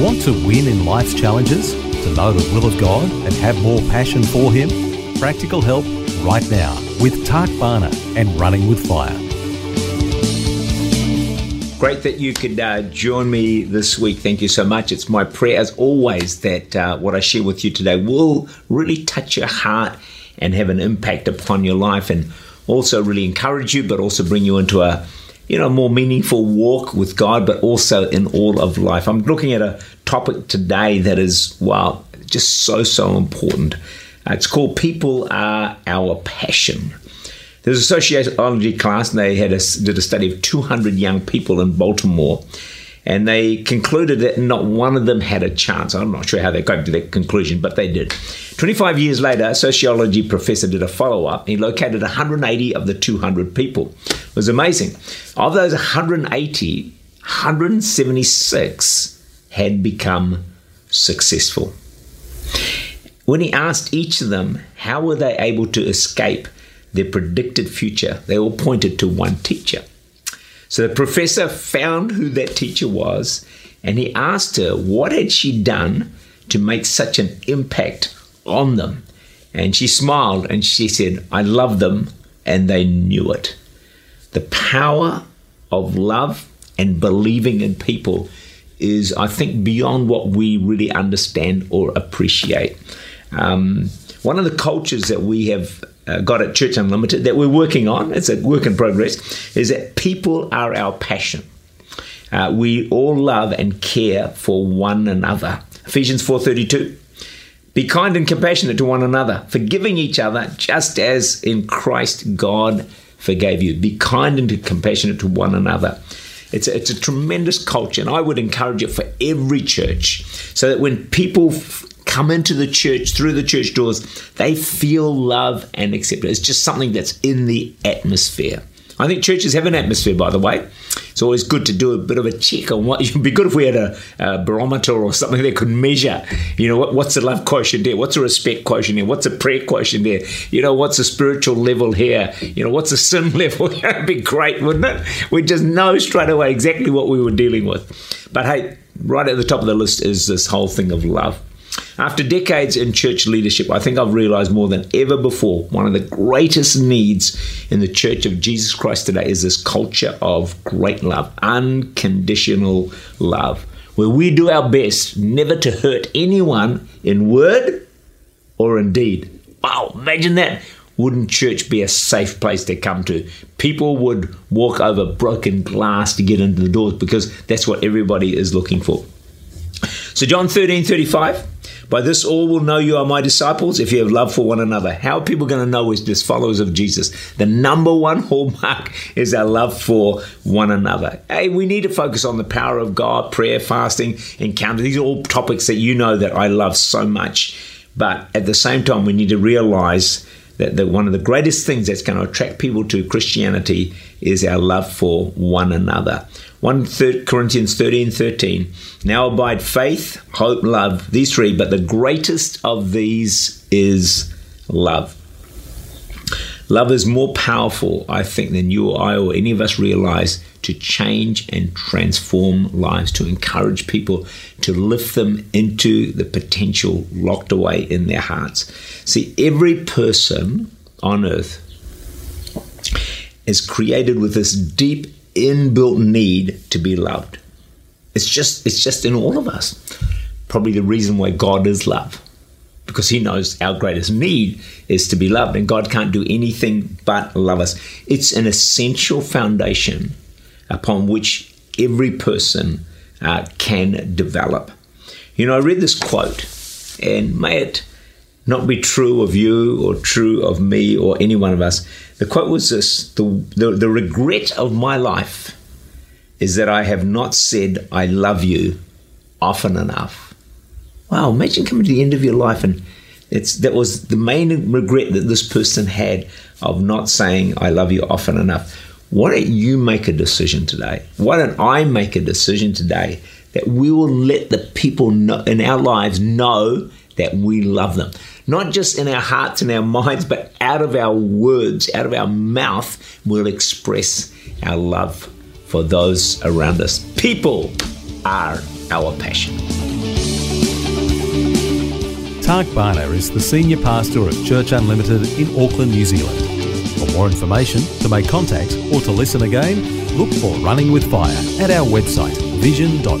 Want to win in life's challenges? To know the will of God and have more passion for Him? Practical help right now with Tak Bhana and Running with Fire. Great that you could uh, join me this week. Thank you so much. It's my prayer, as always, that uh, what I share with you today will really touch your heart and have an impact upon your life and also really encourage you, but also bring you into a you know, more meaningful walk with God, but also in all of life. I'm looking at a topic today that is, wow, just so, so important. Uh, it's called People Are Our Passion. There's a sociology class, and they had a, did a study of 200 young people in Baltimore and they concluded that not one of them had a chance. I'm not sure how they got to that conclusion, but they did. 25 years later, a sociology professor did a follow up. He located 180 of the 200 people. It was amazing. Of those 180, 176 had become successful. When he asked each of them how were they able to escape their predicted future, they all pointed to one teacher. So the professor found who that teacher was and he asked her what had she done to make such an impact on them. And she smiled and she said, I love them and they knew it. The power of love and believing in people is, I think, beyond what we really understand or appreciate. Um, one of the cultures that we have uh, got at Church Unlimited that we're working on, it's a work in progress, is that people are our passion. Uh, we all love and care for one another. Ephesians 4:32. Be kind and compassionate to one another, forgiving each other just as in Christ God forgave you. Be kind and compassionate to one another. It's a, it's a tremendous culture, and I would encourage it for every church so that when people come into the church through the church doors, they feel love and acceptance. It's just something that's in the atmosphere. I think churches have an atmosphere, by the way. It's always good to do a bit of a check on what. It would be good if we had a, a barometer or something that could measure. You know, what, what's the love quotient there? What's the respect quotient there? What's the prayer quotient there? You know, what's the spiritual level here? You know, what's the sin level? That'd be great, wouldn't it? We'd just know straight away exactly what we were dealing with. But hey, right at the top of the list is this whole thing of love. After decades in church leadership, I think I've realized more than ever before one of the greatest needs in the church of Jesus Christ today is this culture of great love, unconditional love, where we do our best never to hurt anyone in word or in deed. Wow, imagine that. Wouldn't church be a safe place to come to? People would walk over broken glass to get into the doors because that's what everybody is looking for. So, John 13 35. By this all will know you are my disciples if you have love for one another. How are people going to know we're just followers of Jesus? The number one hallmark is our love for one another. Hey, we need to focus on the power of God, prayer, fasting, encounter. These are all topics that you know that I love so much. But at the same time, we need to realize that, one of the greatest things that's going to attract people to Christianity is our love for one another. 1 Corinthians 13 13. Now abide faith, hope, love, these three, but the greatest of these is love. Love is more powerful, I think, than you or I or any of us realize to change and transform lives, to encourage people, to lift them into the potential locked away in their hearts. See, every person on earth is created with this deep inbuilt need to be loved. It's just it's just in all of us. Probably the reason why God is love. Because he knows our greatest need is to be loved, and God can't do anything but love us. It's an essential foundation upon which every person uh, can develop. You know, I read this quote, and may it not be true of you or true of me or any one of us. The quote was this the, the, the regret of my life is that I have not said I love you often enough. Wow, imagine coming to the end of your life and it's that was the main regret that this person had of not saying I love you often enough. Why don't you make a decision today? Why don't I make a decision today that we will let the people know, in our lives know that we love them? Not just in our hearts and our minds, but out of our words, out of our mouth, we'll express our love for those around us. People are our passion. Tak Bhana is the Senior Pastor of Church Unlimited in Auckland, New Zealand. For more information, to make contact, or to listen again, look for Running with Fire at our website vision.org.au.